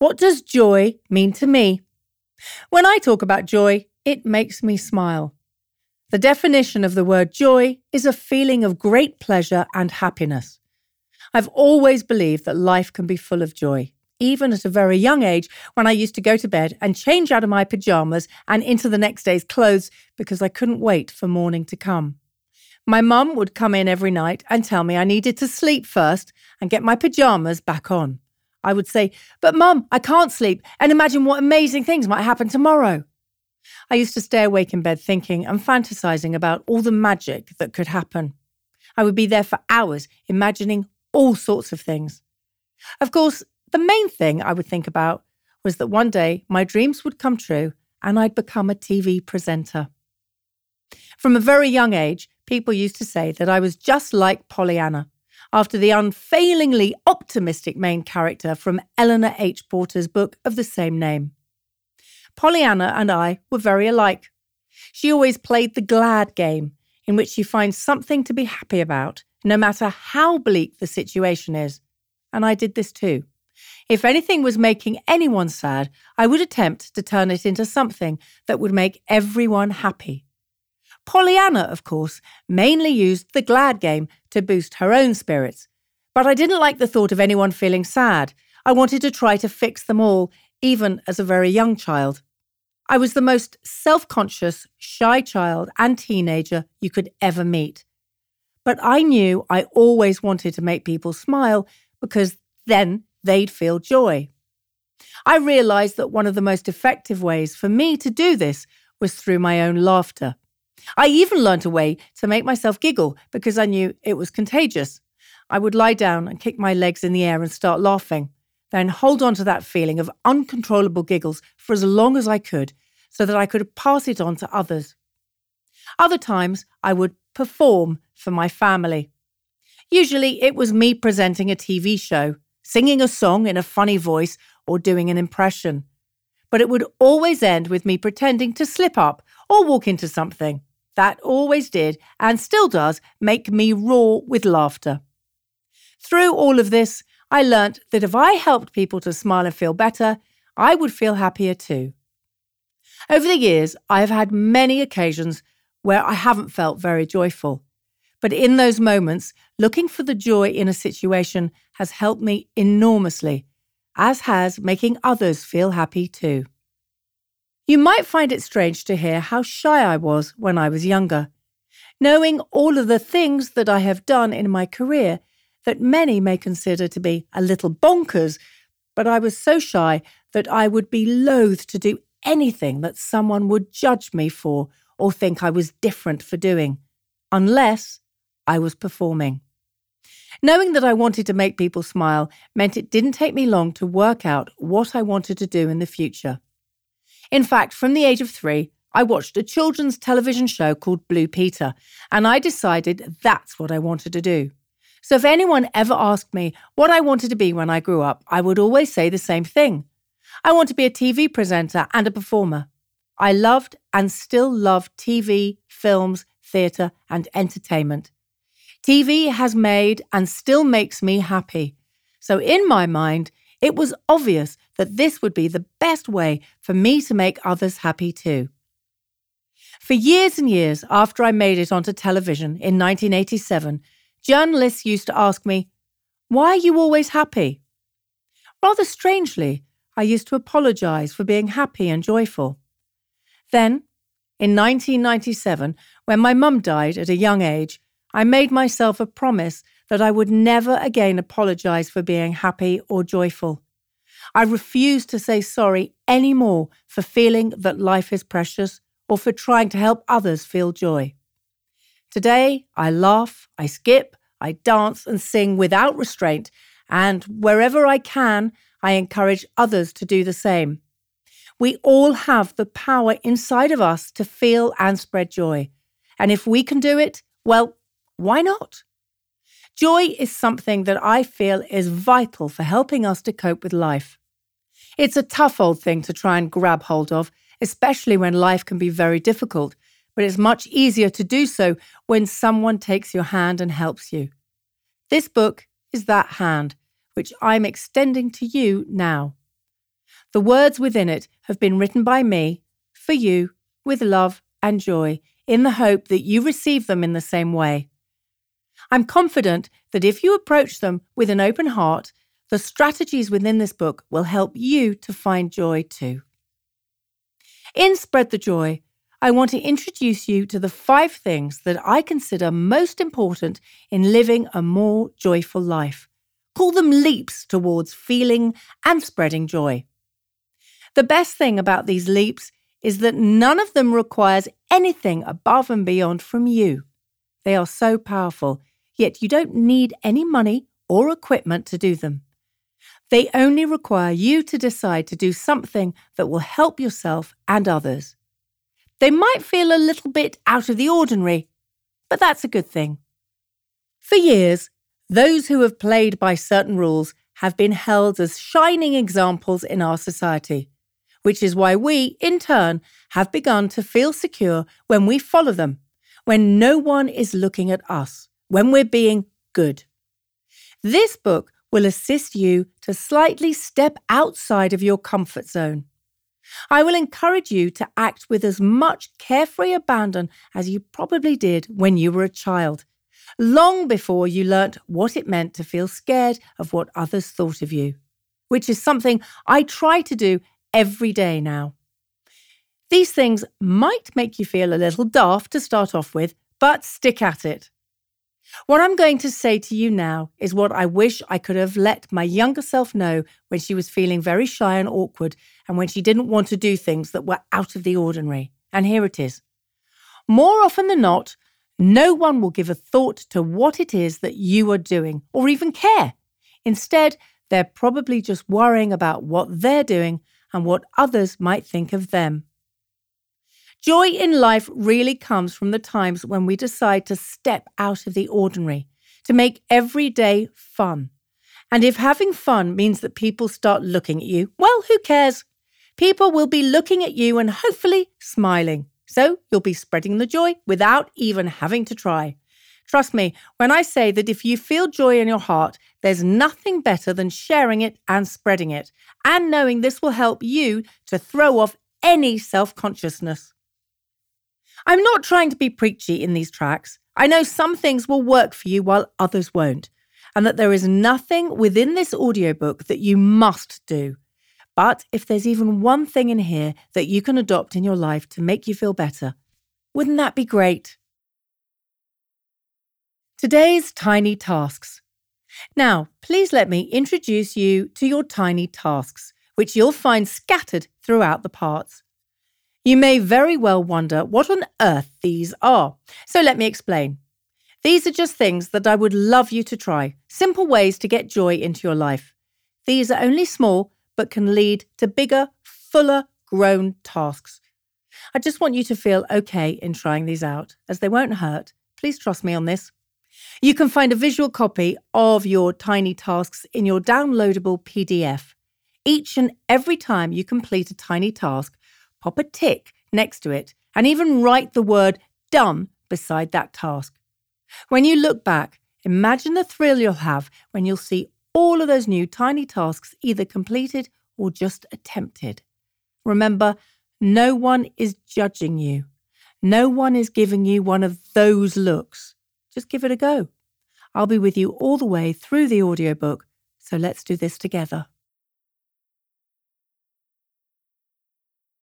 What does joy mean to me? When I talk about joy, it makes me smile. The definition of the word joy is a feeling of great pleasure and happiness. I've always believed that life can be full of joy, even at a very young age when I used to go to bed and change out of my pajamas and into the next day's clothes because I couldn't wait for morning to come. My mum would come in every night and tell me I needed to sleep first and get my pajamas back on. I would say, But mum, I can't sleep and imagine what amazing things might happen tomorrow. I used to stay awake in bed thinking and fantasizing about all the magic that could happen. I would be there for hours imagining all sorts of things. Of course, the main thing I would think about was that one day my dreams would come true and I'd become a TV presenter. From a very young age, people used to say that I was just like Pollyanna, after the unfailingly optimistic main character from Eleanor H. Porter's book of the same name. Pollyanna and I were very alike. She always played the glad game, in which she finds something to be happy about, no matter how bleak the situation is. And I did this too. If anything was making anyone sad, I would attempt to turn it into something that would make everyone happy. Pollyanna, of course, mainly used the glad game to boost her own spirits. But I didn't like the thought of anyone feeling sad. I wanted to try to fix them all, even as a very young child. I was the most self conscious, shy child and teenager you could ever meet. But I knew I always wanted to make people smile because then they'd feel joy. I realized that one of the most effective ways for me to do this was through my own laughter. I even learnt a way to make myself giggle because I knew it was contagious. I would lie down and kick my legs in the air and start laughing, then hold on to that feeling of uncontrollable giggles for as long as I could so that I could pass it on to others. Other times, I would perform for my family. Usually, it was me presenting a TV show, singing a song in a funny voice, or doing an impression. But it would always end with me pretending to slip up or walk into something. That always did, and still does, make me roar with laughter. Through all of this, I learnt that if I helped people to smile and feel better, I would feel happier too. Over the years, I have had many occasions where I haven't felt very joyful. But in those moments, looking for the joy in a situation has helped me enormously, as has making others feel happy too. You might find it strange to hear how shy I was when I was younger. Knowing all of the things that I have done in my career that many may consider to be a little bonkers, but I was so shy that I would be loath to do anything that someone would judge me for or think I was different for doing, unless I was performing. Knowing that I wanted to make people smile meant it didn't take me long to work out what I wanted to do in the future. In fact, from the age of three, I watched a children's television show called Blue Peter, and I decided that's what I wanted to do. So if anyone ever asked me what I wanted to be when I grew up, I would always say the same thing. I want to be a TV presenter and a performer. I loved and still love TV, films, theatre, and entertainment. TV has made and still makes me happy. So, in my mind, it was obvious that this would be the best way for me to make others happy too. For years and years after I made it onto television in 1987, journalists used to ask me, Why are you always happy? Rather strangely, I used to apologize for being happy and joyful. Then, in 1997, when my mum died at a young age, I made myself a promise that I would never again apologize for being happy or joyful. I refuse to say sorry anymore for feeling that life is precious or for trying to help others feel joy. Today, I laugh, I skip, I dance and sing without restraint, and wherever I can, I encourage others to do the same. We all have the power inside of us to feel and spread joy. And if we can do it, well, why not? Joy is something that I feel is vital for helping us to cope with life. It's a tough old thing to try and grab hold of, especially when life can be very difficult, but it's much easier to do so when someone takes your hand and helps you. This book is that hand, which I'm extending to you now. The words within it have been written by me, for you, with love and joy, in the hope that you receive them in the same way. I'm confident that if you approach them with an open heart, the strategies within this book will help you to find joy too. In Spread the Joy, I want to introduce you to the five things that I consider most important in living a more joyful life. Call them leaps towards feeling and spreading joy. The best thing about these leaps is that none of them requires anything above and beyond from you. They are so powerful, yet you don't need any money or equipment to do them. They only require you to decide to do something that will help yourself and others. They might feel a little bit out of the ordinary, but that's a good thing. For years, those who have played by certain rules have been held as shining examples in our society, which is why we, in turn, have begun to feel secure when we follow them, when no one is looking at us, when we're being good. This book will assist you to slightly step outside of your comfort zone. I will encourage you to act with as much carefree abandon as you probably did when you were a child, long before you learnt what it meant to feel scared of what others thought of you, which is something I try to do every day now. These things might make you feel a little daft to start off with, but stick at it. What I'm going to say to you now is what I wish I could have let my younger self know when she was feeling very shy and awkward and when she didn't want to do things that were out of the ordinary. And here it is. More often than not, no one will give a thought to what it is that you are doing or even care. Instead, they're probably just worrying about what they're doing and what others might think of them. Joy in life really comes from the times when we decide to step out of the ordinary, to make every day fun. And if having fun means that people start looking at you, well, who cares? People will be looking at you and hopefully smiling. So you'll be spreading the joy without even having to try. Trust me when I say that if you feel joy in your heart, there's nothing better than sharing it and spreading it, and knowing this will help you to throw off any self consciousness. I'm not trying to be preachy in these tracks. I know some things will work for you while others won't, and that there is nothing within this audiobook that you must do. But if there's even one thing in here that you can adopt in your life to make you feel better, wouldn't that be great? Today's tiny tasks. Now, please let me introduce you to your tiny tasks, which you'll find scattered throughout the parts. You may very well wonder what on earth these are. So let me explain. These are just things that I would love you to try, simple ways to get joy into your life. These are only small, but can lead to bigger, fuller, grown tasks. I just want you to feel okay in trying these out, as they won't hurt. Please trust me on this. You can find a visual copy of your tiny tasks in your downloadable PDF. Each and every time you complete a tiny task, pop a tick next to it, and even write the word done beside that task. When you look back, imagine the thrill you'll have when you'll see all of those new tiny tasks either completed or just attempted. Remember, no one is judging you. No one is giving you one of those looks. Just give it a go. I'll be with you all the way through the audiobook, so let's do this together.